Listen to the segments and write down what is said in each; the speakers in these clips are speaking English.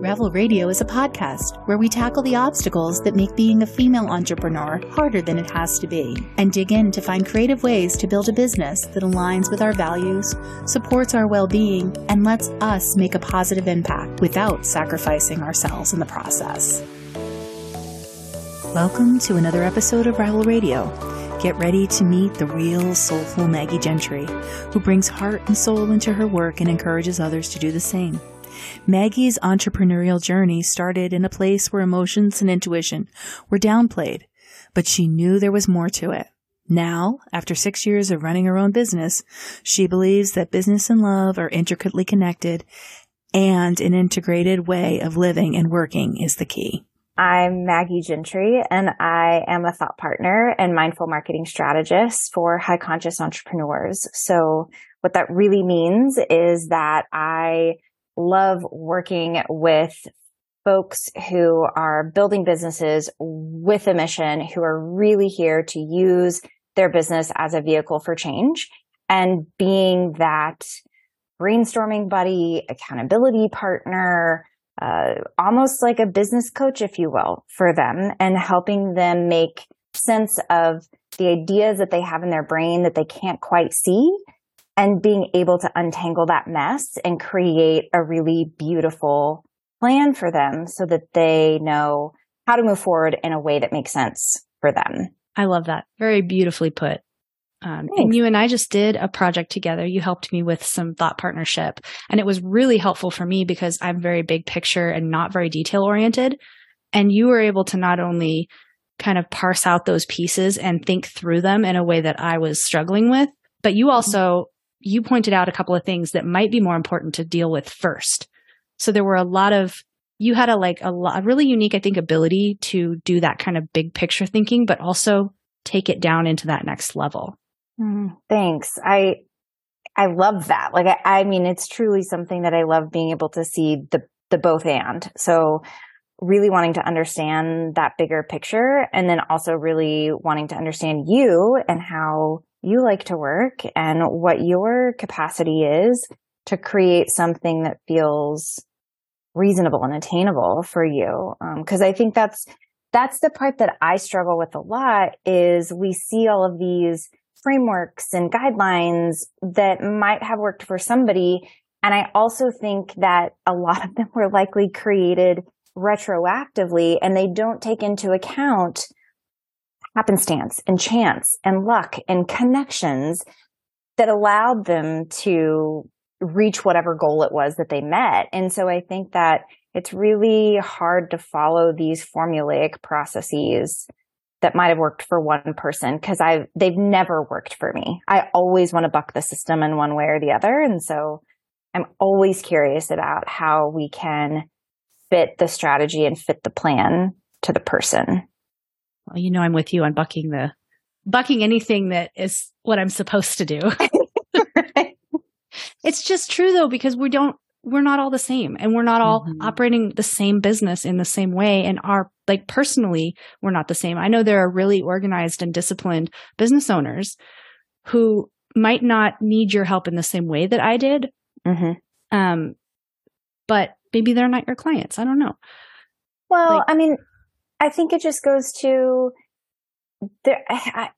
Ravel Radio is a podcast where we tackle the obstacles that make being a female entrepreneur harder than it has to be and dig in to find creative ways to build a business that aligns with our values, supports our well being, and lets us make a positive impact without sacrificing ourselves in the process. Welcome to another episode of Ravel Radio. Get ready to meet the real soulful Maggie Gentry, who brings heart and soul into her work and encourages others to do the same. Maggie's entrepreneurial journey started in a place where emotions and intuition were downplayed, but she knew there was more to it. Now, after six years of running her own business, she believes that business and love are intricately connected and an integrated way of living and working is the key. I'm Maggie Gentry and I am a thought partner and mindful marketing strategist for high conscious entrepreneurs. So what that really means is that I love working with folks who are building businesses with a mission, who are really here to use their business as a vehicle for change. And being that brainstorming buddy, accountability partner, uh, almost like a business coach, if you will, for them and helping them make sense of the ideas that they have in their brain that they can't quite see and being able to untangle that mess and create a really beautiful plan for them so that they know how to move forward in a way that makes sense for them. I love that. Very beautifully put. Um, and you and I just did a project together. You helped me with some thought partnership and it was really helpful for me because I'm very big picture and not very detail oriented. And you were able to not only kind of parse out those pieces and think through them in a way that I was struggling with, but you also you pointed out a couple of things that might be more important to deal with first. So there were a lot of, you had a like a, lot, a really unique, I think, ability to do that kind of big picture thinking, but also take it down into that next level. Mm, thanks. I, I love that. Like, I, I mean, it's truly something that I love being able to see the, the both and. So really wanting to understand that bigger picture and then also really wanting to understand you and how you like to work and what your capacity is to create something that feels reasonable and attainable for you. Um, cause I think that's, that's the part that I struggle with a lot is we see all of these frameworks and guidelines that might have worked for somebody. And I also think that a lot of them were likely created retroactively and they don't take into account happenstance and chance and luck and connections that allowed them to reach whatever goal it was that they met. And so I think that it's really hard to follow these formulaic processes that might have worked for one person because I they've never worked for me. I always want to buck the system in one way or the other. And so I'm always curious about how we can fit the strategy and fit the plan to the person well, you know, I'm with you on bucking the, bucking anything that is what I'm supposed to do. right. It's just true though, because we don't, we're not all the same and we're not all mm-hmm. operating the same business in the same way. And our, like personally, we're not the same. I know there are really organized and disciplined business owners who might not need your help in the same way that I did. Mm-hmm. Um, but maybe they're not your clients. I don't know. Well, like, I mean, I think it just goes to there. I,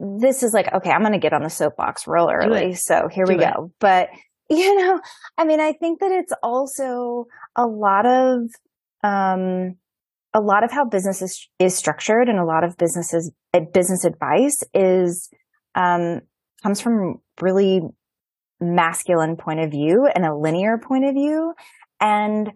this is like, okay, I'm going to get on the soapbox real early. So here Do we it. go. But, you know, I mean, I think that it's also a lot of, um, a lot of how business is, is structured and a lot of businesses, uh, business advice is, um, comes from really masculine point of view and a linear point of view. And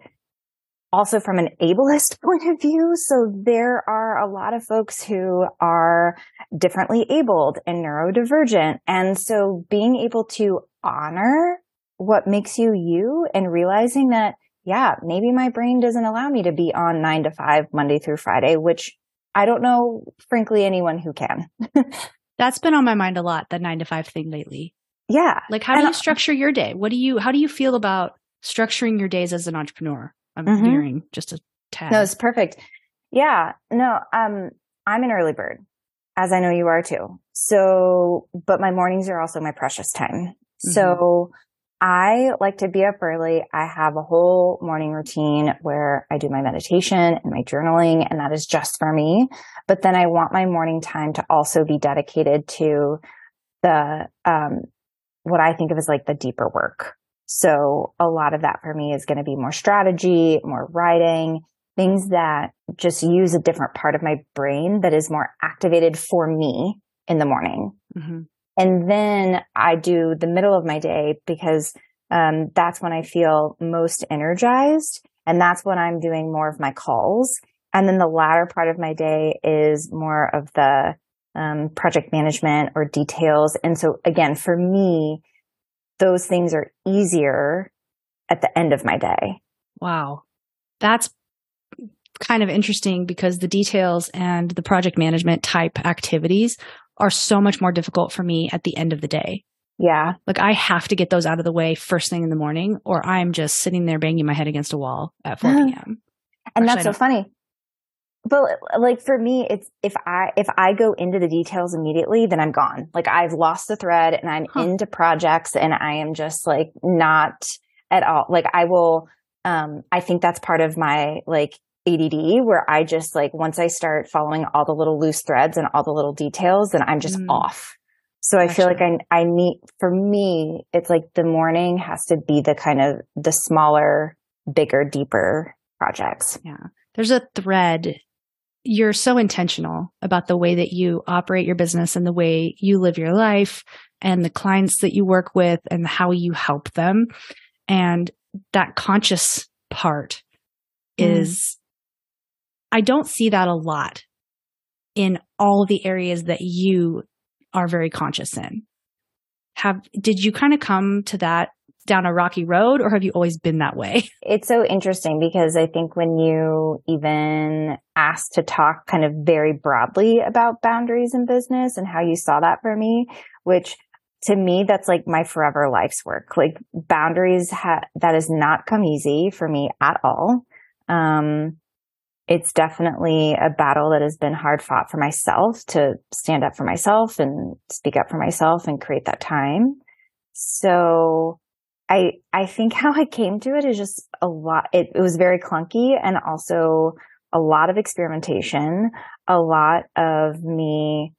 also from an ableist point of view. So there are a lot of folks who are differently abled and neurodivergent. And so being able to honor what makes you you and realizing that, yeah, maybe my brain doesn't allow me to be on nine to five Monday through Friday, which I don't know, frankly, anyone who can. That's been on my mind a lot, the nine to five thing lately. Yeah. Like, how do you structure your day? What do you, how do you feel about structuring your days as an entrepreneur? I'm mm-hmm. hearing just a tad. No, it's perfect. Yeah. No, um, I'm an early bird, as I know you are too. So, but my mornings are also my precious time. Mm-hmm. So I like to be up early. I have a whole morning routine where I do my meditation and my journaling, and that is just for me. But then I want my morning time to also be dedicated to the, um, what I think of as like the deeper work. So a lot of that for me is going to be more strategy, more writing, things that just use a different part of my brain that is more activated for me in the morning. Mm-hmm. And then I do the middle of my day because um, that's when I feel most energized. And that's when I'm doing more of my calls. And then the latter part of my day is more of the um, project management or details. And so again, for me, those things are easier at the end of my day. Wow. That's kind of interesting because the details and the project management type activities are so much more difficult for me at the end of the day. Yeah. Like I have to get those out of the way first thing in the morning or I'm just sitting there banging my head against a wall at 4 uh-huh. p.m. And that's so funny. But like for me, it's if I, if I go into the details immediately, then I'm gone. Like I've lost the thread and I'm huh. into projects and I am just like not at all. Like I will, um, I think that's part of my like ADD where I just like, once I start following all the little loose threads and all the little details, then I'm just mm. off. So I feel like I, I need, for me, it's like the morning has to be the kind of the smaller, bigger, deeper projects. Yeah. There's a thread. You're so intentional about the way that you operate your business and the way you live your life and the clients that you work with and how you help them. And that conscious part mm. is I don't see that a lot in all the areas that you are very conscious in. Have did you kind of come to that down a rocky road or have you always been that way? It's so interesting because I think when you even asked to talk kind of very broadly about boundaries in business and how you saw that for me, which to me, that's like my forever life's work. Like boundaries ha- that has not come easy for me at all. Um, it's definitely a battle that has been hard fought for myself to stand up for myself and speak up for myself and create that time. So I, I think how I came to it is just a lot. It, it was very clunky and also a lot of experimentation, a lot of me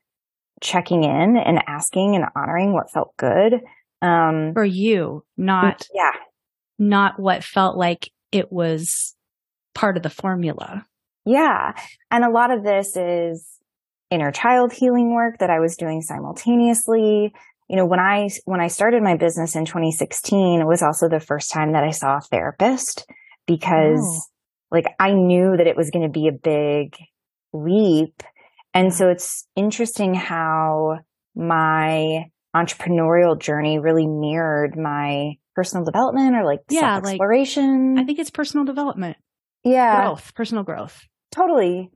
checking in and asking and honoring what felt good. Um, for you, not, yeah, not what felt like it was part of the formula. Yeah. And a lot of this is inner child healing work that I was doing simultaneously. You know, when I, when I started my business in 2016, it was also the first time that I saw a therapist because oh. like I knew that it was going to be a big leap. And so it's interesting how my entrepreneurial journey really mirrored my personal development or like yeah, exploration. Like, I think it's personal development. Yeah. Growth, personal growth. Totally.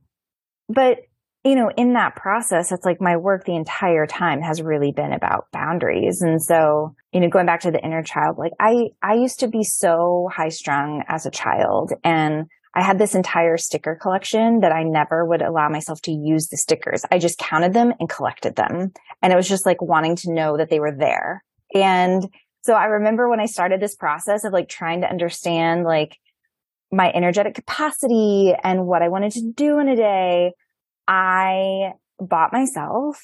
But, you know, in that process, it's like my work the entire time has really been about boundaries. And so, you know, going back to the inner child, like I, I used to be so high strung as a child and I had this entire sticker collection that I never would allow myself to use the stickers. I just counted them and collected them. And it was just like wanting to know that they were there. And so I remember when I started this process of like trying to understand like my energetic capacity and what I wanted to do in a day, I bought myself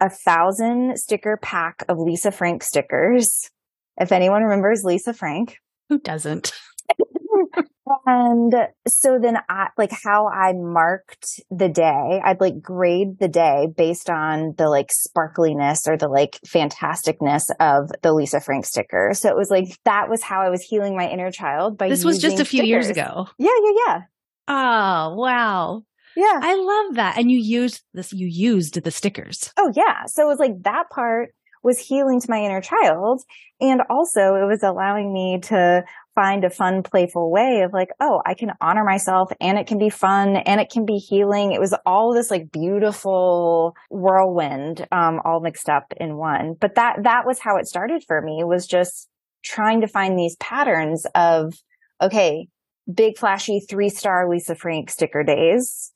a thousand sticker pack of Lisa Frank stickers. If anyone remembers Lisa Frank. Who doesn't? and so then I like how I marked the day, I'd like grade the day based on the like sparkliness or the like fantasticness of the Lisa Frank sticker. So it was like that was how I was healing my inner child by This was just a few stickers. years ago. Yeah, yeah, yeah. Oh, wow. Yeah. I love that. And you used this you used the stickers. Oh yeah. So it was like that part was healing to my inner child. And also it was allowing me to find a fun, playful way of like, oh, I can honor myself and it can be fun and it can be healing. It was all this like beautiful whirlwind, um, all mixed up in one. But that, that was how it started for me was just trying to find these patterns of, okay, big flashy three star Lisa Frank sticker days.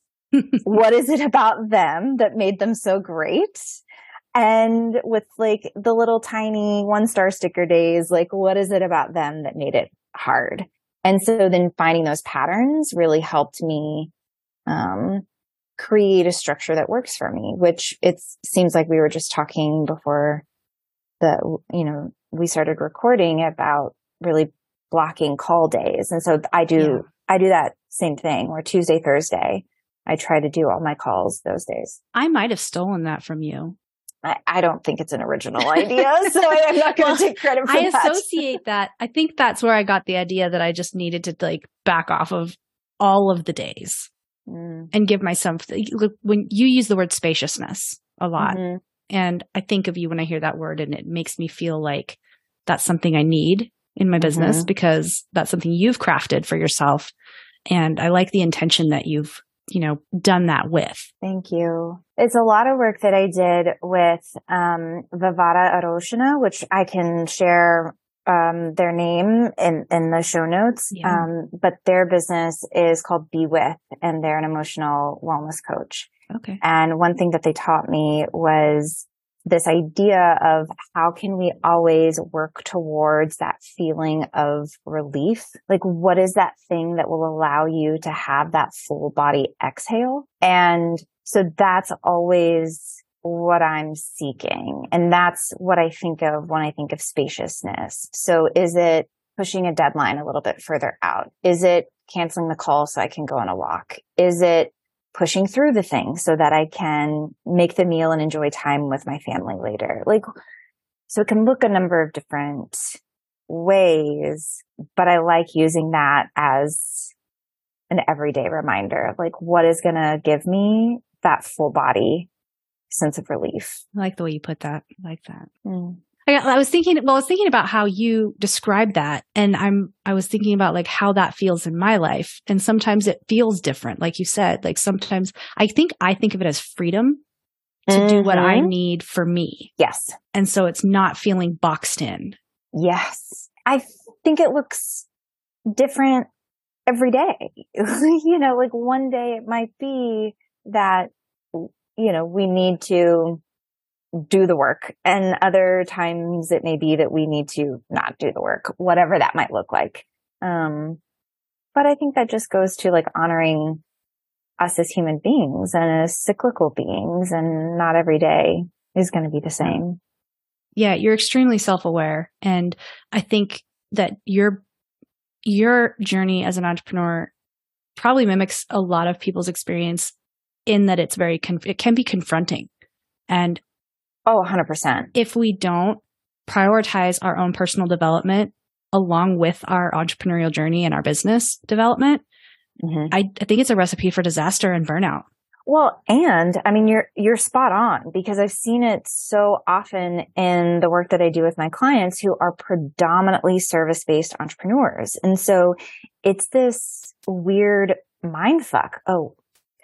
What is it about them that made them so great? and with like the little tiny one star sticker days, like what is it about them that made it hard? And so then finding those patterns really helped me, um, create a structure that works for me, which it seems like we were just talking before the, you know, we started recording about really blocking call days. And so I do, yeah. I do that same thing where Tuesday, Thursday, I try to do all my calls those days. I might have stolen that from you. I, I don't think it's an original idea, so I'm not going to well, take credit for I that. I associate that. I think that's where I got the idea that I just needed to like back off of all of the days mm. and give myself look when you use the word spaciousness a lot. Mm-hmm. And I think of you when I hear that word and it makes me feel like that's something I need in my business mm-hmm. because that's something you've crafted for yourself. And I like the intention that you've, you know, done that with. Thank you. It's a lot of work that I did with um, Vivara Aroshina, which I can share um, their name in, in the show notes. Yeah. Um, but their business is called Be With, and they're an emotional wellness coach. Okay. And one thing that they taught me was this idea of how can we always work towards that feeling of relief? Like, what is that thing that will allow you to have that full body exhale? And so that's always what I'm seeking. And that's what I think of when I think of spaciousness. So is it pushing a deadline a little bit further out? Is it canceling the call so I can go on a walk? Is it pushing through the thing so that I can make the meal and enjoy time with my family later. Like, so it can look a number of different ways, but I like using that as an everyday reminder of like what is going to give me that full body sense of relief. I like the way you put that. I like that. Mm. I, I was thinking, well, I was thinking about how you described that. And I'm, I was thinking about like how that feels in my life. And sometimes it feels different. Like you said, like sometimes I think I think of it as freedom to mm-hmm. do what I mm-hmm. need for me. Yes. And so it's not feeling boxed in. Yes. I think it looks different every day. you know, like one day it might be that, you know, we need to do the work. And other times it may be that we need to not do the work, whatever that might look like. Um, but I think that just goes to like honoring us as human beings and as cyclical beings and not every day is going to be the same. Yeah, you're extremely self-aware and I think that your your journey as an entrepreneur probably mimics a lot of people's experience in that it's very conf- it can be confronting. And Oh, 100%. If we don't prioritize our own personal development along with our entrepreneurial journey and our business development, mm-hmm. I, I think it's a recipe for disaster and burnout. Well, and I mean, you're, you're spot on because I've seen it so often in the work that I do with my clients who are predominantly service based entrepreneurs. And so it's this weird mind fuck. Oh,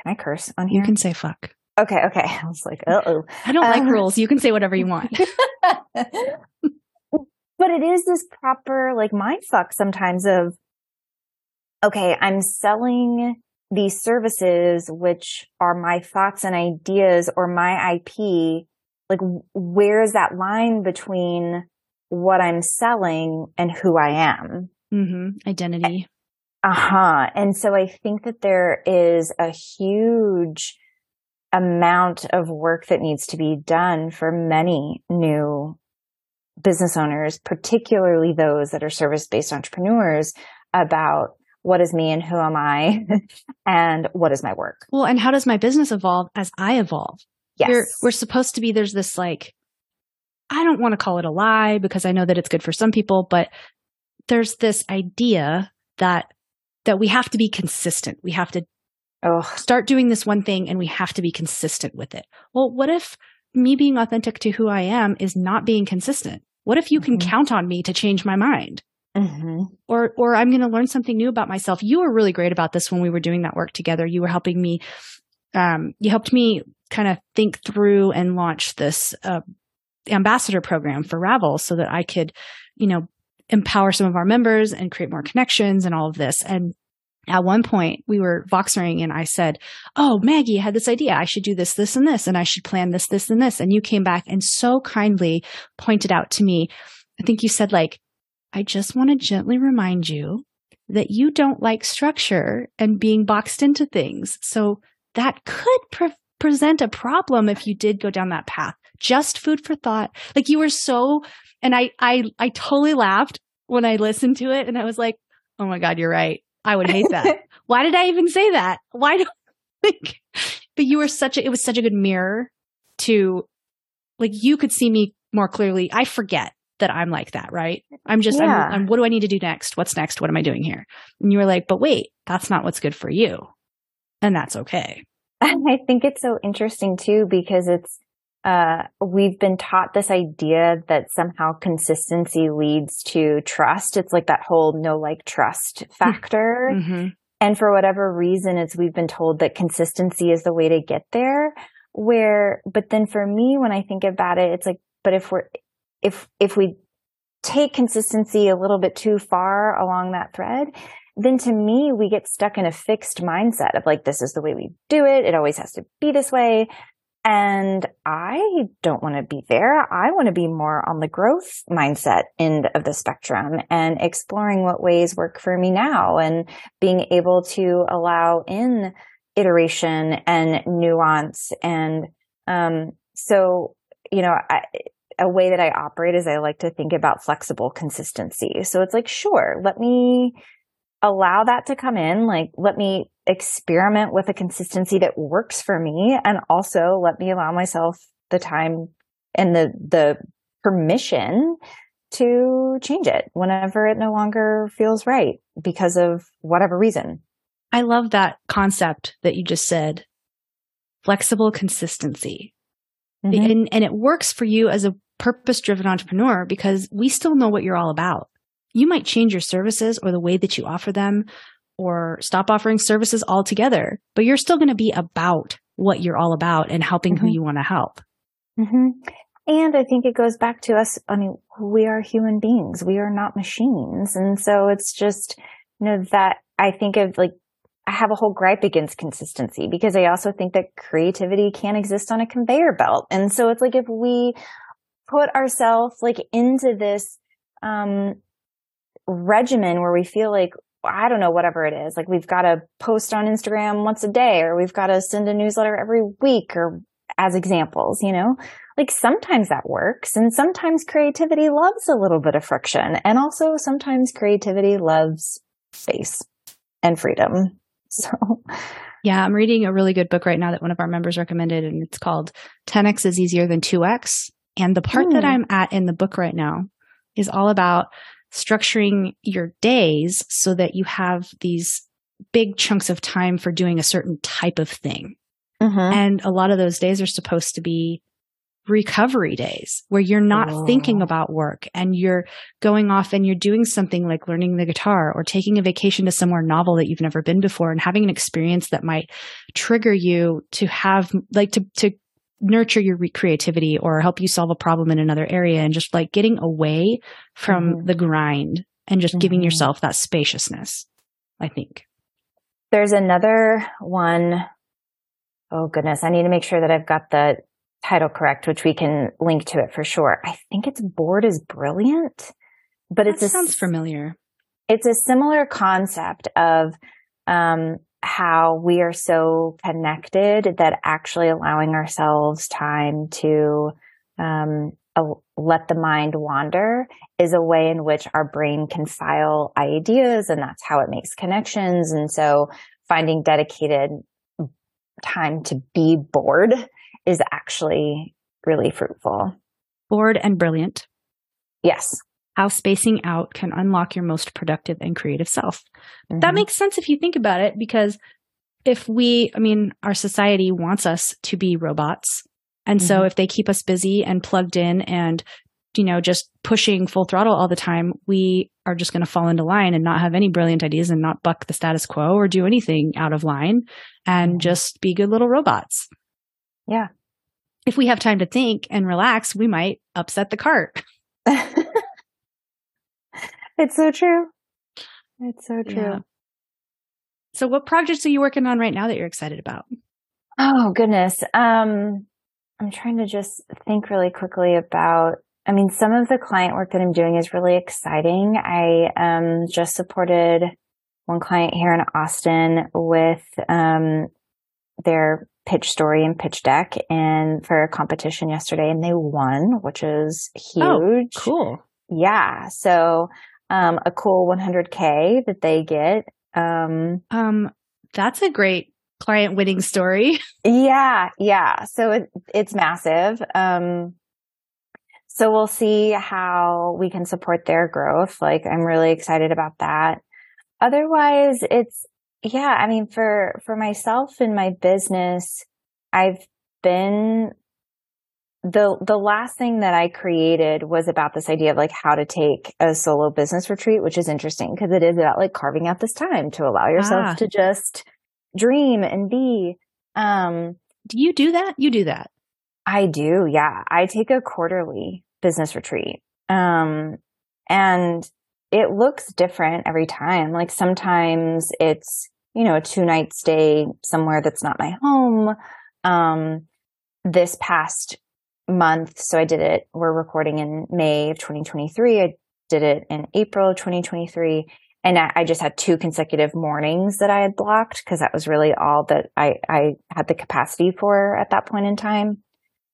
can I curse on here? You can say fuck. Okay, okay. I was like, oh. I don't um, like rules. You can say whatever you want. but it is this proper like mind fuck sometimes of, okay, I'm selling these services, which are my thoughts and ideas or my IP. Like, where is that line between what I'm selling and who I am? Mm-hmm. Identity. Uh huh. And so I think that there is a huge amount of work that needs to be done for many new business owners, particularly those that are service based entrepreneurs about what is me and who am I and what is my work. Well, and how does my business evolve as I evolve? Yes. We're, we're supposed to be, there's this like, I don't want to call it a lie because I know that it's good for some people, but there's this idea that that we have to be consistent. We have to Oh, start doing this one thing and we have to be consistent with it. Well, what if me being authentic to who I am is not being consistent? What if you mm-hmm. can count on me to change my mind? Mm-hmm. Or, or I'm going to learn something new about myself. You were really great about this when we were doing that work together. You were helping me, um, you helped me kind of think through and launch this, uh, ambassador program for Ravel so that I could, you know, empower some of our members and create more connections and all of this. And at one point we were voxering and I said, Oh, Maggie, I had this idea. I should do this, this, and this, and I should plan this, this, and this. And you came back and so kindly pointed out to me, I think you said, like, I just want to gently remind you that you don't like structure and being boxed into things. So that could pre- present a problem if you did go down that path. Just food for thought. Like you were so, and I, I, I totally laughed when I listened to it and I was like, Oh my God, you're right. I would hate that. Why did I even say that? Why do like, but you were such a, it was such a good mirror to, like, you could see me more clearly. I forget that I'm like that, right? I'm just, yeah. I'm, I'm, what do I need to do next? What's next? What am I doing here? And you were like, but wait, that's not what's good for you. And that's okay. I think it's so interesting too, because it's, uh, we've been taught this idea that somehow consistency leads to trust. It's like that whole no like trust factor. Mm-hmm. And for whatever reason, it's we've been told that consistency is the way to get there. Where, but then for me, when I think about it, it's like, but if we're, if, if we take consistency a little bit too far along that thread, then to me, we get stuck in a fixed mindset of like, this is the way we do it. It always has to be this way. And I don't want to be there. I want to be more on the growth mindset end of the spectrum and exploring what ways work for me now and being able to allow in iteration and nuance. And, um, so, you know, I, a way that I operate is I like to think about flexible consistency. So it's like, sure, let me allow that to come in. Like, let me experiment with a consistency that works for me. And also let me allow myself the time and the, the permission to change it whenever it no longer feels right because of whatever reason. I love that concept that you just said. Flexible consistency. Mm-hmm. And, and it works for you as a purpose driven entrepreneur because we still know what you're all about. You might change your services or the way that you offer them or stop offering services altogether, but you're still going to be about what you're all about and helping mm-hmm. who you want to help. Mm-hmm. And I think it goes back to us. I mean, we are human beings. We are not machines. And so it's just, you know, that I think of like, I have a whole gripe against consistency because I also think that creativity can't exist on a conveyor belt. And so it's like if we put ourselves like into this, um, regimen where we feel like I don't know, whatever it is. Like we've got to post on Instagram once a day or we've got to send a newsletter every week or as examples, you know, like sometimes that works and sometimes creativity loves a little bit of friction. And also sometimes creativity loves space and freedom. So yeah, I'm reading a really good book right now that one of our members recommended and it's called 10x is easier than 2x. And the part mm. that hmm. I'm at in the book right now is all about structuring your days so that you have these big chunks of time for doing a certain type of thing. Mm-hmm. And a lot of those days are supposed to be recovery days where you're not oh. thinking about work and you're going off and you're doing something like learning the guitar or taking a vacation to somewhere novel that you've never been before and having an experience that might trigger you to have like to to nurture your creativity or help you solve a problem in another area and just like getting away from mm-hmm. the grind and just mm-hmm. giving yourself that spaciousness, I think. There's another one. Oh goodness. I need to make sure that I've got the title correct, which we can link to it for sure. I think it's bored is brilliant, but it sounds familiar. It's a similar concept of, um, how we are so connected that actually allowing ourselves time to um, let the mind wander is a way in which our brain can file ideas and that's how it makes connections. And so finding dedicated time to be bored is actually really fruitful. Bored and brilliant. Yes how spacing out can unlock your most productive and creative self. Mm-hmm. That makes sense if you think about it, because if we, I mean, our society wants us to be robots. And mm-hmm. so if they keep us busy and plugged in and, you know, just pushing full throttle all the time, we are just going to fall into line and not have any brilliant ideas and not buck the status quo or do anything out of line and mm-hmm. just be good little robots. Yeah. If we have time to think and relax, we might upset the cart. It's so true. It's so true. Yeah. So, what projects are you working on right now that you're excited about? Oh, goodness. Um, I'm trying to just think really quickly about I mean, some of the client work that I'm doing is really exciting. I um, just supported one client here in Austin with um, their pitch story and pitch deck and for a competition yesterday and they won, which is oh, huge. Oh, cool. Yeah. So um, a cool 100K that they get. Um, um, that's a great client winning story. Yeah. Yeah. So it, it's massive. Um, so we'll see how we can support their growth. Like I'm really excited about that. Otherwise, it's, yeah, I mean, for, for myself and my business, I've been the the last thing that I created was about this idea of like how to take a solo business retreat, which is interesting because it is about like carving out this time to allow yourself ah. to just dream and be. Um, do you do that? You do that. I do. Yeah. I take a quarterly business retreat. Um, and it looks different every time. Like sometimes it's, you know, a two night stay somewhere that's not my home. Um, this past month, so I did it, we're recording in May of 2023. I did it in April of 2023. And I, I just had two consecutive mornings that I had blocked because that was really all that I, I had the capacity for at that point in time.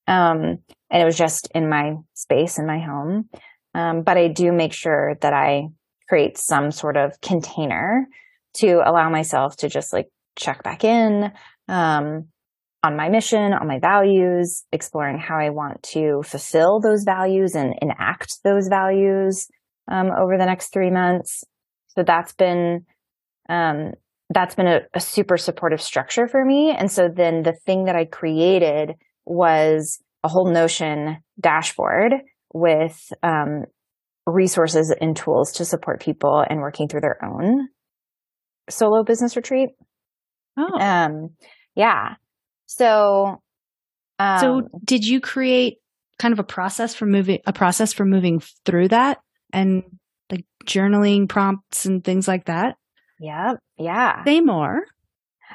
Um, and it was just in my space in my home. Um, but I do make sure that I create some sort of container to allow myself to just like check back in, um, on my mission, on my values, exploring how I want to fulfill those values and enact those values, um, over the next three months. So that's been, um, that's been a, a super supportive structure for me. And so then the thing that I created was a whole Notion dashboard with um, resources and tools to support people in working through their own solo business retreat. Oh. Um, yeah. So, um, so did you create kind of a process for moving, a process for moving through that and like journaling prompts and things like that? Yeah, Yeah. Say more.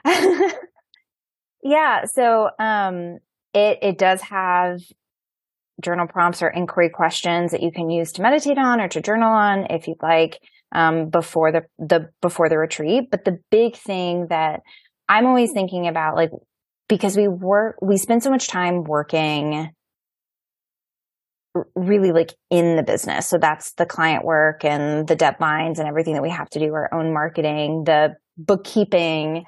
yeah. So, um, it, it does have journal prompts or inquiry questions that you can use to meditate on or to journal on if you'd like, um, before the, the, before the retreat. But the big thing that I'm always thinking about, like, because we work, we spend so much time working really like in the business. So that's the client work and the deadlines and everything that we have to do, our own marketing, the bookkeeping,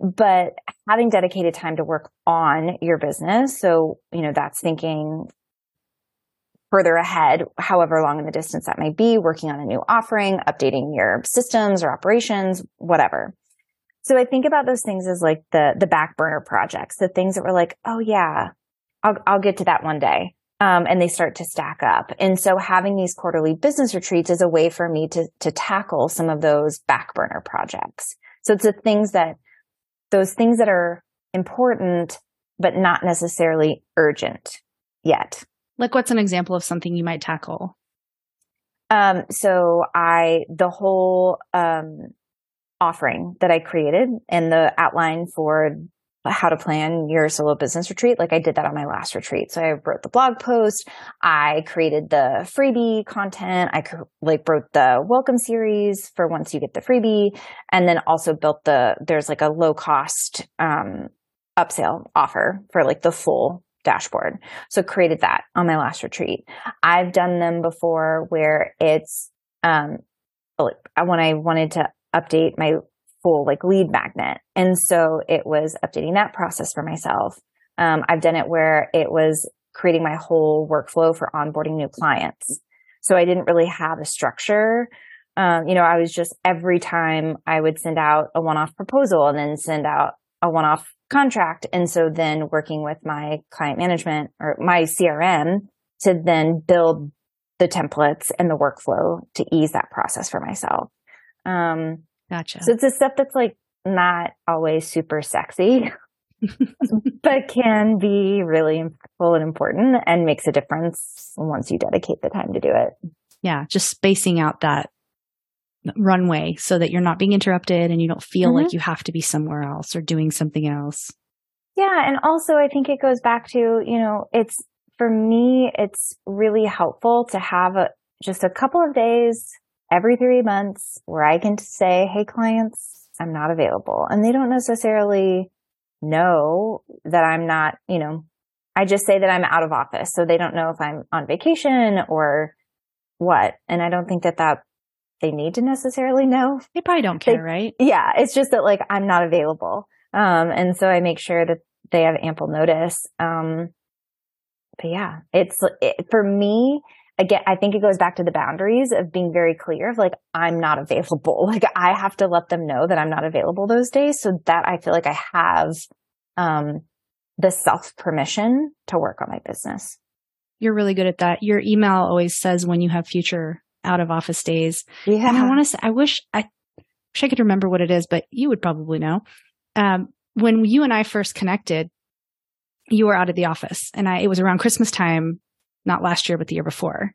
but having dedicated time to work on your business. So, you know, that's thinking further ahead, however long in the distance that may be, working on a new offering, updating your systems or operations, whatever. So I think about those things as like the, the back burner projects, the things that were like, oh yeah, I'll, I'll get to that one day. Um, and they start to stack up. And so having these quarterly business retreats is a way for me to, to tackle some of those back burner projects. So it's the things that those things that are important, but not necessarily urgent yet. Like what's an example of something you might tackle? Um, so I, the whole, um, offering that I created and the outline for how to plan your solo business retreat. Like I did that on my last retreat. So I wrote the blog post. I created the freebie content. I like wrote the welcome series for once you get the freebie and then also built the, there's like a low cost, um, upsell offer for like the full dashboard. So created that on my last retreat. I've done them before where it's, um, when I wanted to update my full like lead magnet. And so it was updating that process for myself. Um, I've done it where it was creating my whole workflow for onboarding new clients. So I didn't really have a structure. Um, you know, I was just every time I would send out a one-off proposal and then send out a one-off contract. And so then working with my client management or my CRM to then build the templates and the workflow to ease that process for myself. Um, Gotcha. So it's a stuff that's like not always super sexy, but can be really impactful and important and makes a difference once you dedicate the time to do it. Yeah. Just spacing out that runway so that you're not being interrupted and you don't feel mm-hmm. like you have to be somewhere else or doing something else. Yeah. And also I think it goes back to, you know, it's for me, it's really helpful to have a, just a couple of days every three months where I can say, Hey, clients, I'm not available. And they don't necessarily know that I'm not, you know, I just say that I'm out of office. So they don't know if I'm on vacation or what. And I don't think that that they need to necessarily know. They probably don't care, they, right? Yeah. It's just that like I'm not available. Um, and so I make sure that they have ample notice. Um, but yeah, it's it, for me, again, I think it goes back to the boundaries of being very clear of like, I'm not available. Like I have to let them know that I'm not available those days so that I feel like I have, um, the self permission to work on my business. You're really good at that. Your email always says when you have future out of office days. Yeah. And I want to say, I wish I wish I could remember what it is, but you would probably know. Um, when you and I first connected, you were out of the office and I, it was around Christmas time, not last year, but the year before.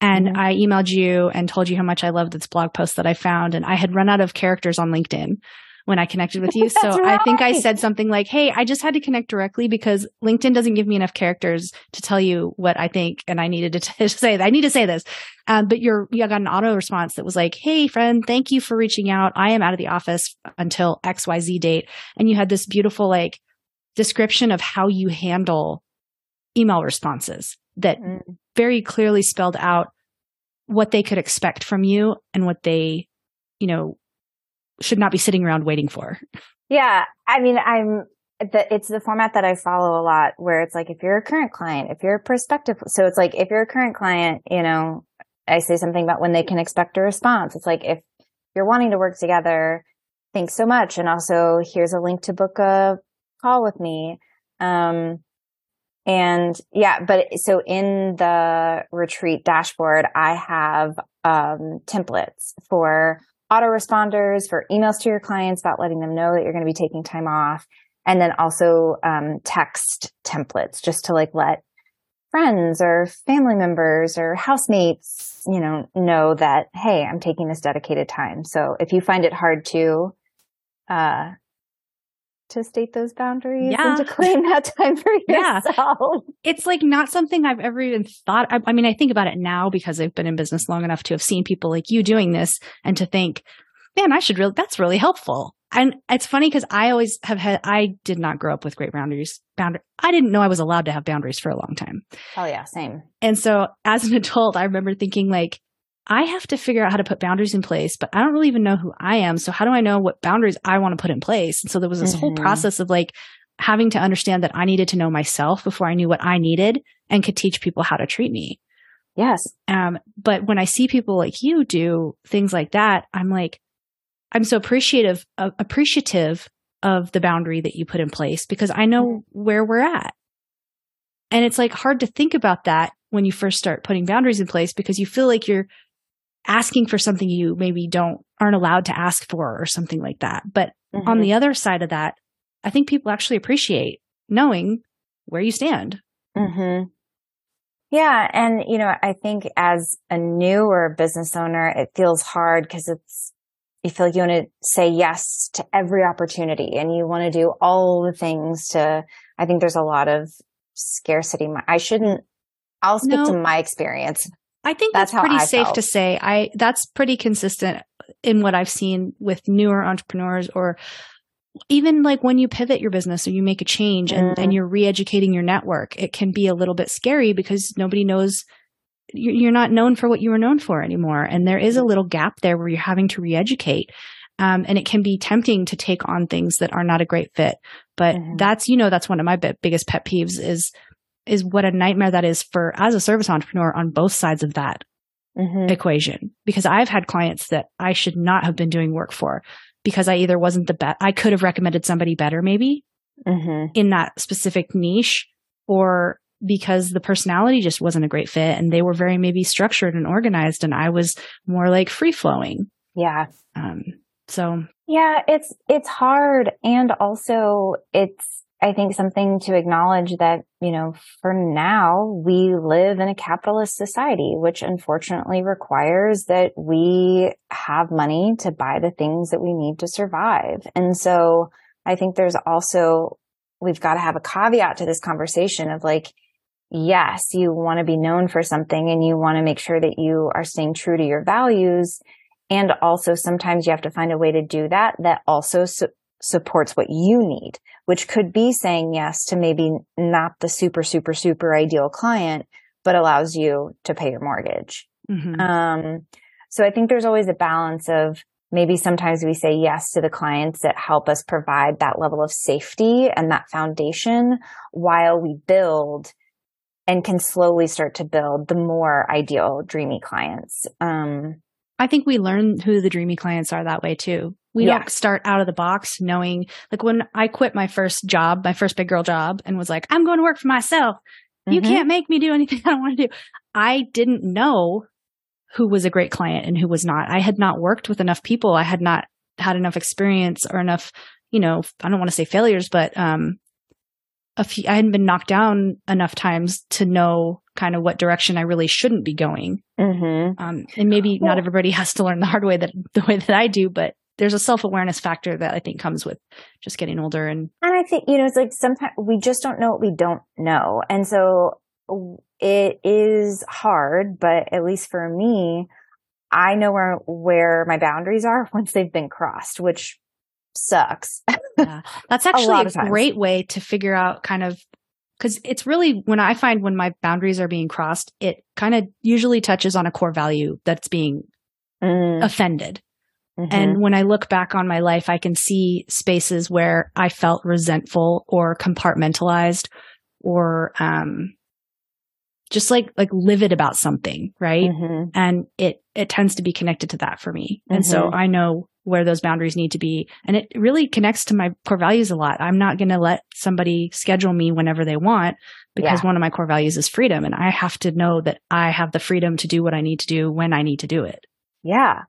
And mm-hmm. I emailed you and told you how much I loved this blog post that I found. And I had run out of characters on LinkedIn when I connected with you. so right. I think I said something like, Hey, I just had to connect directly because LinkedIn doesn't give me enough characters to tell you what I think. And I needed to, t- say that I need to say this. Um, but you're, you got an auto response that was like, Hey, friend, thank you for reaching out. I am out of the office until XYZ date. And you had this beautiful, like, description of how you handle email responses that mm. very clearly spelled out what they could expect from you and what they, you know, should not be sitting around waiting for. Yeah. I mean, I'm, the, it's the format that I follow a lot where it's like, if you're a current client, if you're a prospective, so it's like, if you're a current client, you know, I say something about when they can expect a response. It's like, if you're wanting to work together, thanks so much. And also here's a link to book a call with me. Um, and yeah, but so in the retreat dashboard, I have, um, templates for autoresponders for emails to your clients about letting them know that you're going to be taking time off. And then also, um, text templates just to like let friends or family members or housemates, you know, know that, Hey, I'm taking this dedicated time. So if you find it hard to, uh, to state those boundaries yeah. and to claim that time for yourself. Yeah. It's like not something I've ever even thought. I, I, mean, I think about it now because I've been in business long enough to have seen people like you doing this and to think, man, I should really, that's really helpful. And it's funny because I always have had, I did not grow up with great boundaries. Boundary, I didn't know I was allowed to have boundaries for a long time. Oh yeah, same. And so as an adult, I remember thinking like, I have to figure out how to put boundaries in place, but I don't really even know who I am. So how do I know what boundaries I want to put in place? And so there was this mm-hmm. whole process of like having to understand that I needed to know myself before I knew what I needed and could teach people how to treat me. Yes. Um, but when I see people like you do things like that, I'm like, I'm so appreciative, uh, appreciative of the boundary that you put in place because I know mm-hmm. where we're at. And it's like hard to think about that when you first start putting boundaries in place because you feel like you're asking for something you maybe don't aren't allowed to ask for or something like that. But mm-hmm. on the other side of that, I think people actually appreciate knowing where you stand. Mm-hmm. Yeah. And, you know, I think as a newer business owner, it feels hard because it's, you feel like you want to say yes to every opportunity and you want to do all the things to, I think there's a lot of scarcity. I shouldn't, I'll speak no. to my experience. I think that's, that's pretty I safe felt. to say. I that's pretty consistent in what I've seen with newer entrepreneurs or even like when you pivot your business or you make a change and, mm. and you're re-educating your network, it can be a little bit scary because nobody knows you're not known for what you were known for anymore. And there is a little gap there where you're having to re-educate. Um, and it can be tempting to take on things that are not a great fit. But mm-hmm. that's, you know, that's one of my biggest pet peeves is is what a nightmare that is for as a service entrepreneur on both sides of that mm-hmm. equation. Because I've had clients that I should not have been doing work for because I either wasn't the best, I could have recommended somebody better maybe mm-hmm. in that specific niche or because the personality just wasn't a great fit and they were very maybe structured and organized and I was more like free flowing. Yeah. Um, so yeah, it's, it's hard. And also it's, I think something to acknowledge that, you know, for now we live in a capitalist society, which unfortunately requires that we have money to buy the things that we need to survive. And so I think there's also, we've got to have a caveat to this conversation of like, yes, you want to be known for something and you want to make sure that you are staying true to your values. And also sometimes you have to find a way to do that that also su- supports what you need which could be saying yes to maybe not the super, super, super ideal client, but allows you to pay your mortgage. Mm-hmm. Um, so I think there's always a balance of maybe sometimes we say yes to the clients that help us provide that level of safety and that foundation while we build and can slowly start to build the more ideal dreamy clients. Um, I think we learn who the dreamy clients are that way too. We yeah. don't start out of the box knowing, like when I quit my first job, my first big girl job and was like, I'm going to work for myself. Mm-hmm. You can't make me do anything I don't want to do. I didn't know who was a great client and who was not. I had not worked with enough people. I had not had enough experience or enough, you know, I don't want to say failures, but, um, a few, I hadn't been knocked down enough times to know kind of what direction I really shouldn't be going. Mm-hmm. Um, and maybe not everybody has to learn the hard way that the way that I do, but there's a self awareness factor that I think comes with just getting older. And, and I think, you know, it's like sometimes we just don't know what we don't know. And so it is hard, but at least for me, I know where, where my boundaries are once they've been crossed, which sucks. yeah. That's actually a, a great way to figure out kind of because it's really when I find when my boundaries are being crossed, it kind of usually touches on a core value that's being mm. offended. Mm-hmm. And when I look back on my life, I can see spaces where I felt resentful or compartmentalized or, um, just like, like livid about something. Right. Mm-hmm. And it, it tends to be connected to that for me. Mm-hmm. And so mm-hmm. I know where those boundaries need to be. And it really connects to my core values a lot. I'm not going to let somebody schedule me whenever they want because yeah. one of my core values is freedom. And I have to know that I have the freedom to do what I need to do when I need to do it. Yeah.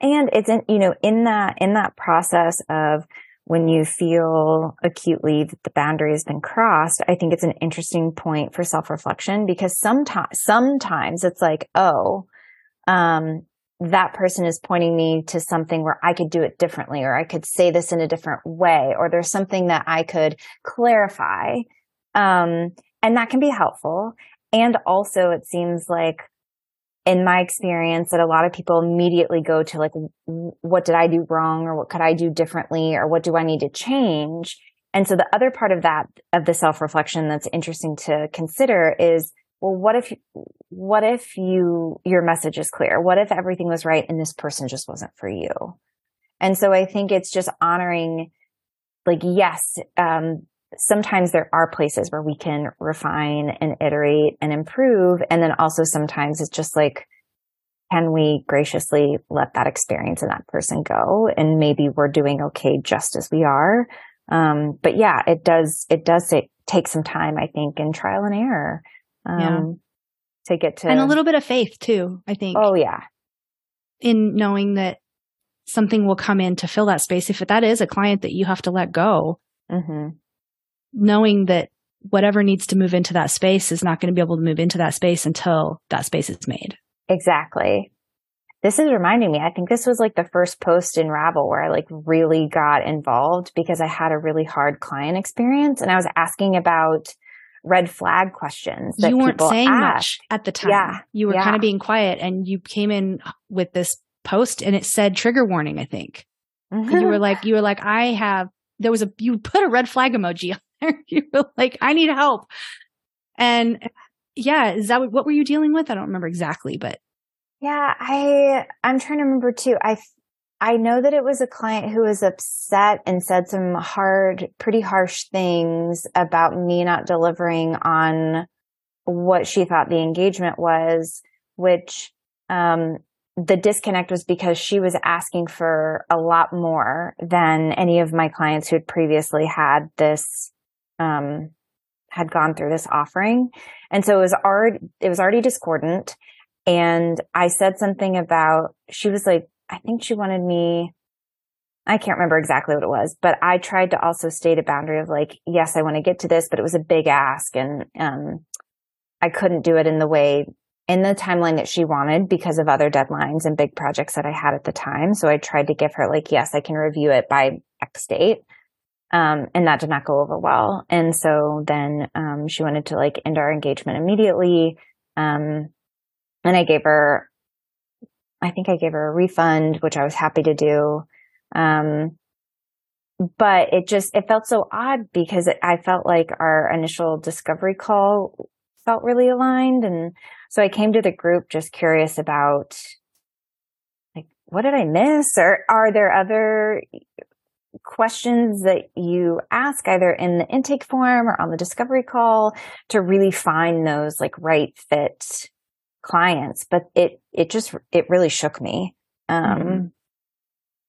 And it's in, you know, in that, in that process of when you feel acutely that the boundary has been crossed, I think it's an interesting point for self-reflection because sometimes, sometimes it's like, oh, um, that person is pointing me to something where I could do it differently, or I could say this in a different way, or there's something that I could clarify. Um, and that can be helpful. And also it seems like in my experience that a lot of people immediately go to like, what did I do wrong or what could I do differently or what do I need to change? And so the other part of that, of the self reflection that's interesting to consider is, well, what if, what if you, your message is clear? What if everything was right and this person just wasn't for you? And so I think it's just honoring, like, yes, um, sometimes there are places where we can refine and iterate and improve. And then also sometimes it's just like, can we graciously let that experience and that person go? And maybe we're doing okay just as we are. Um, but yeah, it does, it does take some time, I think, in trial and error. Um, yeah. to get to. And a little bit of faith too, I think. Oh yeah. In knowing that something will come in to fill that space. If that is a client that you have to let go, mm-hmm knowing that whatever needs to move into that space is not going to be able to move into that space until that space is made. Exactly. This is reminding me, I think this was like the first post in Ravel where I like really got involved because I had a really hard client experience and I was asking about red flag questions that you weren't saying ask. much at the time. Yeah. You were yeah. kind of being quiet and you came in with this post and it said trigger warning, I think. Mm-hmm. you were like, you were like, I have, there was a, you put a red flag emoji you were like, I need help. And yeah, is that what were you dealing with? I don't remember exactly, but yeah, I I'm trying to remember too. I I know that it was a client who was upset and said some hard, pretty harsh things about me not delivering on what she thought the engagement was, which um, the disconnect was because she was asking for a lot more than any of my clients who had previously had this um, had gone through this offering. And so it was already, it was already discordant. And I said something about, she was like, I think she wanted me, I can't remember exactly what it was, but I tried to also state a boundary of like, yes, I want to get to this, but it was a big ask and, um, I couldn't do it in the way, in the timeline that she wanted because of other deadlines and big projects that I had at the time. So I tried to give her like, yes, I can review it by X date. Um, and that did not go over well. And so then, um, she wanted to like end our engagement immediately. Um, and I gave her, I think I gave her a refund, which I was happy to do. Um, but it just, it felt so odd because it, I felt like our initial discovery call felt really aligned. And so I came to the group just curious about like, what did I miss? Or are there other questions that you ask either in the intake form or on the discovery call to really find those like right fit clients? But it, it just, it really shook me. Um, mm-hmm.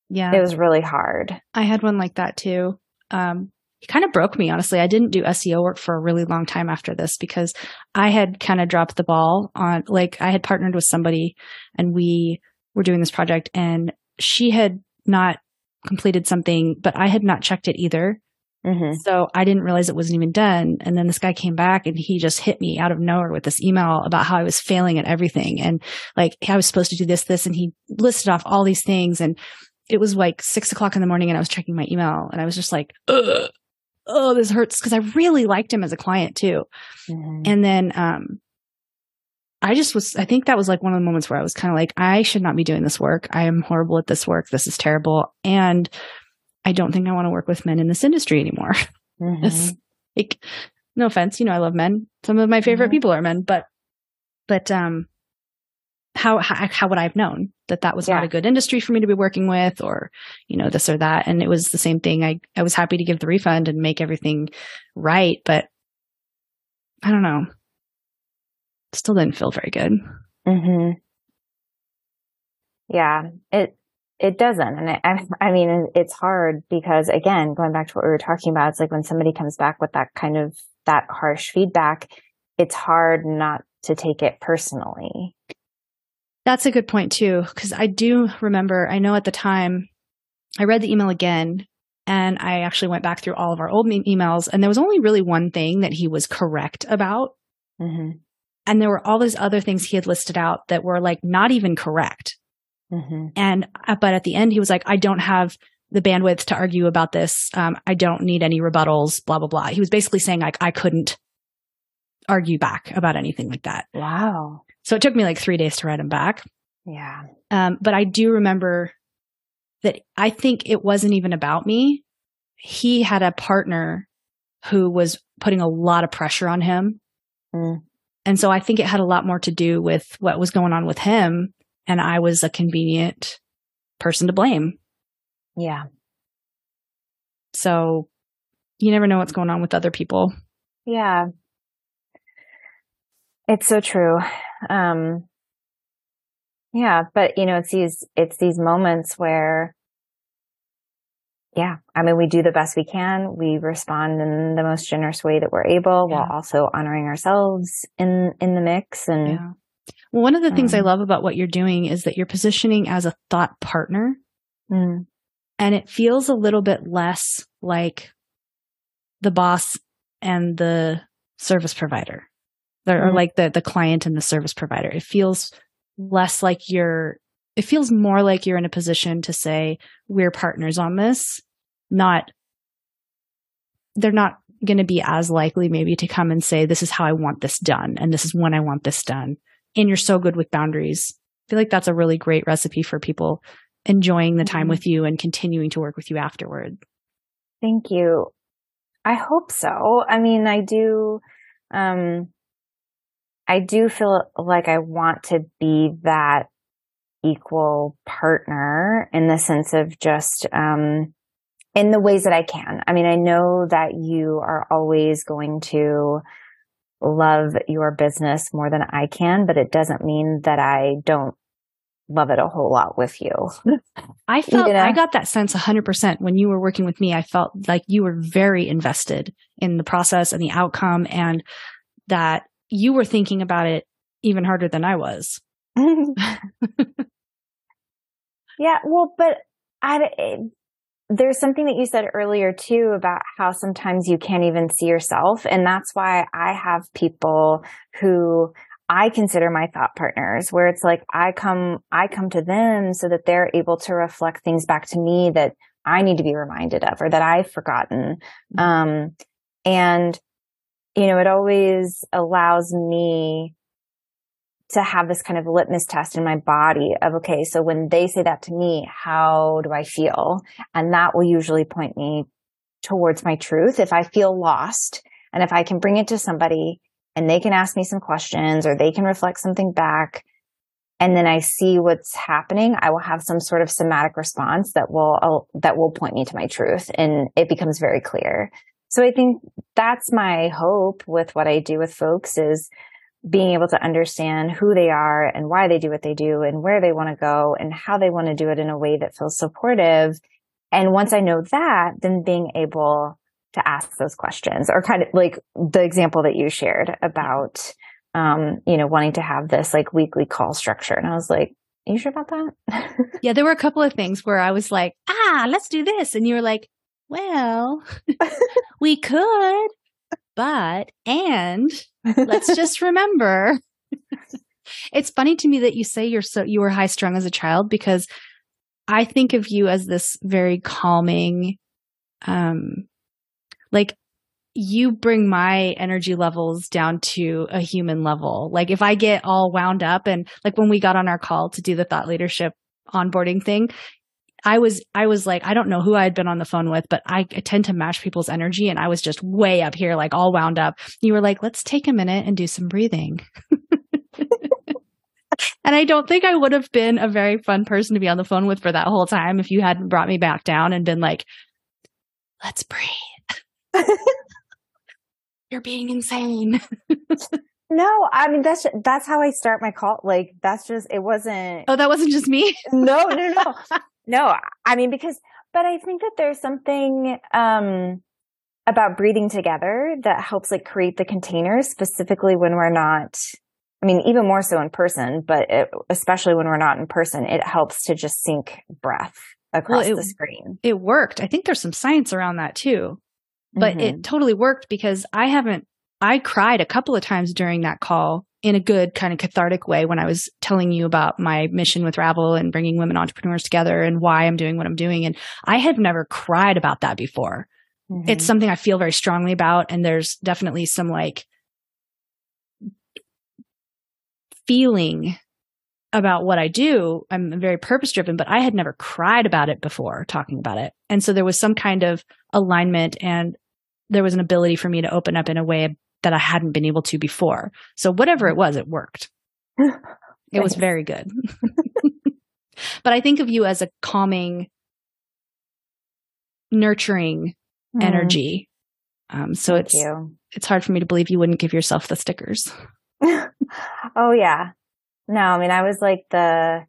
Yeah. It was really hard. I had one like that too. Um, it kind of broke me, honestly. I didn't do SEO work for a really long time after this because I had kind of dropped the ball on, like, I had partnered with somebody and we were doing this project and she had not completed something, but I had not checked it either. Mm-hmm. So I didn't realize it wasn't even done. And then this guy came back and he just hit me out of nowhere with this email about how I was failing at everything. And like I was supposed to do this, this, and he listed off all these things. And it was like six o'clock in the morning and I was checking my email and I was just like, oh, this hurts because I really liked him as a client too. Mm-hmm. And then, um, I just was, I think that was like one of the moments where I was kind of like, I should not be doing this work. I am horrible at this work. This is terrible. And I don't think I want to work with men in this industry anymore. Mm-hmm. like, no offense, you know, I love men. Some of my favorite mm-hmm. people are men, but, but, um, how, how, how would I have known that that was yeah. not a good industry for me to be working with or, you know, this or that. And it was the same thing. I, I was happy to give the refund and make everything right, but I don't know. Still didn't feel very good. Mm-hmm. Yeah, it, it doesn't. And I, I mean, it's hard because again, going back to what we were talking about, it's like when somebody comes back with that kind of, that harsh feedback, it's hard not to take it personally. That's a good point too, because I do remember, I know at the time I read the email again and I actually went back through all of our old emails and there was only really one thing that he was correct about. Mm-hmm. And there were all these other things he had listed out that were like not even correct. Mm-hmm. And, uh, but at the end, he was like, I don't have the bandwidth to argue about this. Um, I don't need any rebuttals, blah, blah, blah. He was basically saying like, I couldn't argue back about anything like that. Wow. So it took me like three days to write him back. Yeah. Um, but I do remember that I think it wasn't even about me. He had a partner who was putting a lot of pressure on him. Mm. And so I think it had a lot more to do with what was going on with him. And I was a convenient person to blame. Yeah. So you never know what's going on with other people. Yeah. It's so true. Um, yeah, but you know, it's these, it's these moments where, yeah, I mean, we do the best we can. We respond in the most generous way that we're able yeah. while also honoring ourselves in, in the mix. And yeah. well, one of the um, things I um, love about what you're doing is that you're positioning as a thought partner. Mm. And it feels a little bit less like the boss and the service provider or, mm-hmm. like the the client and the service provider. It feels less like you're it feels more like you're in a position to say we're partners on this, not they're not going to be as likely maybe to come and say this is how I want this done and this is when I want this done. And you're so good with boundaries. I feel like that's a really great recipe for people enjoying the time mm-hmm. with you and continuing to work with you afterward. Thank you. I hope so. I mean, I do um I do feel like I want to be that equal partner in the sense of just, um, in the ways that I can. I mean, I know that you are always going to love your business more than I can, but it doesn't mean that I don't love it a whole lot with you. I felt, you know? I got that sense 100% when you were working with me. I felt like you were very invested in the process and the outcome and that you were thinking about it even harder than I was. yeah, well, but I there's something that you said earlier too about how sometimes you can't even see yourself. And that's why I have people who I consider my thought partners where it's like I come, I come to them so that they're able to reflect things back to me that I need to be reminded of or that I've forgotten. Mm-hmm. Um, and, you know, it always allows me to have this kind of litmus test in my body of, okay, so when they say that to me, how do I feel? And that will usually point me towards my truth. If I feel lost and if I can bring it to somebody and they can ask me some questions or they can reflect something back and then I see what's happening, I will have some sort of somatic response that will, uh, that will point me to my truth and it becomes very clear. So I think that's my hope with what I do with folks is being able to understand who they are and why they do what they do and where they want to go and how they want to do it in a way that feels supportive. And once I know that, then being able to ask those questions or kind of like the example that you shared about, um, you know, wanting to have this like weekly call structure. And I was like, are you sure about that? yeah, there were a couple of things where I was like, ah, let's do this. And you were like, well, we could, but, and let's just remember. it's funny to me that you say you're so, you were high strung as a child because I think of you as this very calming, um, like you bring my energy levels down to a human level. Like if I get all wound up and like when we got on our call to do the thought leadership onboarding thing, I was, I was like, I don't know who I had been on the phone with, but I tend to match people's energy. And I was just way up here, like all wound up. You were like, let's take a minute and do some breathing. and I don't think I would have been a very fun person to be on the phone with for that whole time if you hadn't brought me back down and been like, let's breathe. You're being insane. No, I mean that's that's how I start my call. Like that's just it wasn't. Oh, that wasn't just me. no, no, no, no. I mean because, but I think that there's something um about breathing together that helps like create the containers specifically when we're not. I mean, even more so in person, but it, especially when we're not in person, it helps to just sync breath across well, it, the screen. It worked. I think there's some science around that too, but mm-hmm. it totally worked because I haven't I cried a couple of times during that call in a good kind of cathartic way when I was telling you about my mission with Ravel and bringing women entrepreneurs together and why I'm doing what I'm doing. And I had never cried about that before. Mm-hmm. It's something I feel very strongly about. And there's definitely some like feeling about what I do. I'm very purpose driven, but I had never cried about it before talking about it. And so there was some kind of alignment and there was an ability for me to open up in a way that I hadn't been able to before. So whatever it was, it worked. it was very good. but I think of you as a calming, nurturing mm. energy. Um, so Thank it's you. it's hard for me to believe you wouldn't give yourself the stickers. oh yeah. No, I mean I was like the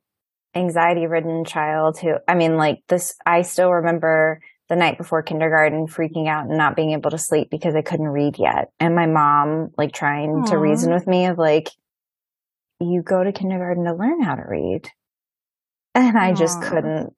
anxiety ridden child who I mean like this I still remember the night before kindergarten freaking out and not being able to sleep because I couldn't read yet. And my mom like trying Aww. to reason with me of like, you go to kindergarten to learn how to read. And I Aww. just couldn't.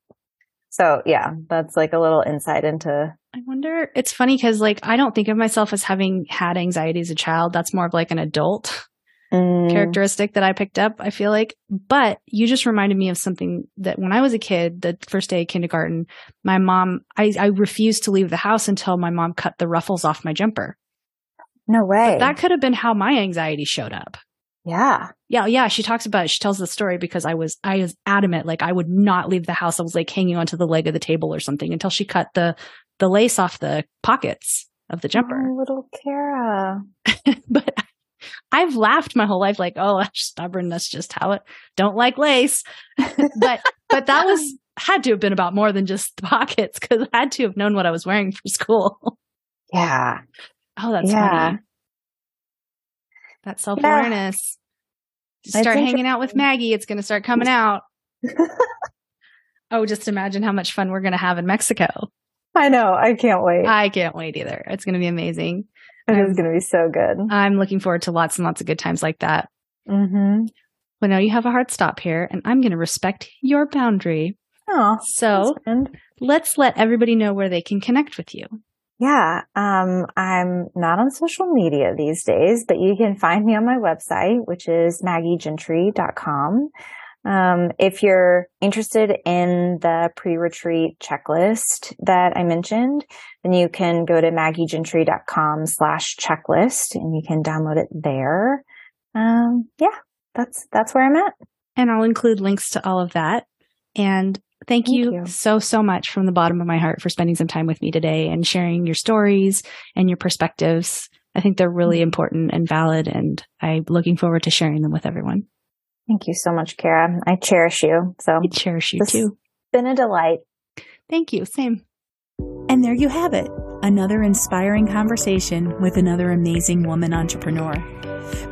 So yeah, that's like a little insight into. I wonder, it's funny because like I don't think of myself as having had anxiety as a child. That's more of like an adult mm. characteristic that I picked up, I feel like. But you just reminded me of something that when I was a kid, the first day of kindergarten, my mom, I, I refused to leave the house until my mom cut the ruffles off my jumper. No way. But that could have been how my anxiety showed up. Yeah. Yeah. Yeah. She talks about it. She tells the story because I was, I was adamant. Like I would not leave the house. I was like hanging onto the leg of the table or something until she cut the, the lace off the pockets of the jumper. Oh, little Kara. but I've laughed my whole life, like, oh, stubborn. That's just how it. Don't like lace, but but that was had to have been about more than just the pockets because I had to have known what I was wearing for school. Yeah. Oh, that's yeah. funny. That self awareness. Yeah. Start hanging out with Maggie. It's going to start coming out. oh, just imagine how much fun we're going to have in Mexico. I know. I can't wait. I can't wait either. It's going to be amazing. It is going to be so good. I'm looking forward to lots and lots of good times like that. Mm-hmm. Well, now you have a hard stop here, and I'm going to respect your boundary Oh, so let's let everybody know where they can connect with you. Yeah, um, I'm not on social media these days, but you can find me on my website, which is maggiegentry.com. Um, if you're interested in the pre-retreat checklist that I mentioned, then you can go to maggiegentry.com slash checklist and you can download it there. Um, yeah, that's, that's where I'm at. And I'll include links to all of that. And thank, thank you, you so, so much from the bottom of my heart for spending some time with me today and sharing your stories and your perspectives. I think they're really mm-hmm. important and valid, and I'm looking forward to sharing them with everyone. Thank you so much, Kara. I cherish you. So I cherish you too. Been a delight. Thank you. Same. And there you have it. Another inspiring conversation with another amazing woman entrepreneur.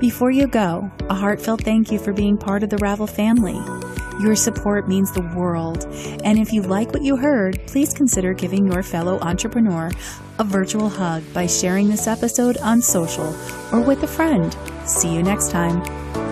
Before you go, a heartfelt thank you for being part of the Ravel family. Your support means the world. And if you like what you heard, please consider giving your fellow entrepreneur a virtual hug by sharing this episode on social or with a friend. See you next time.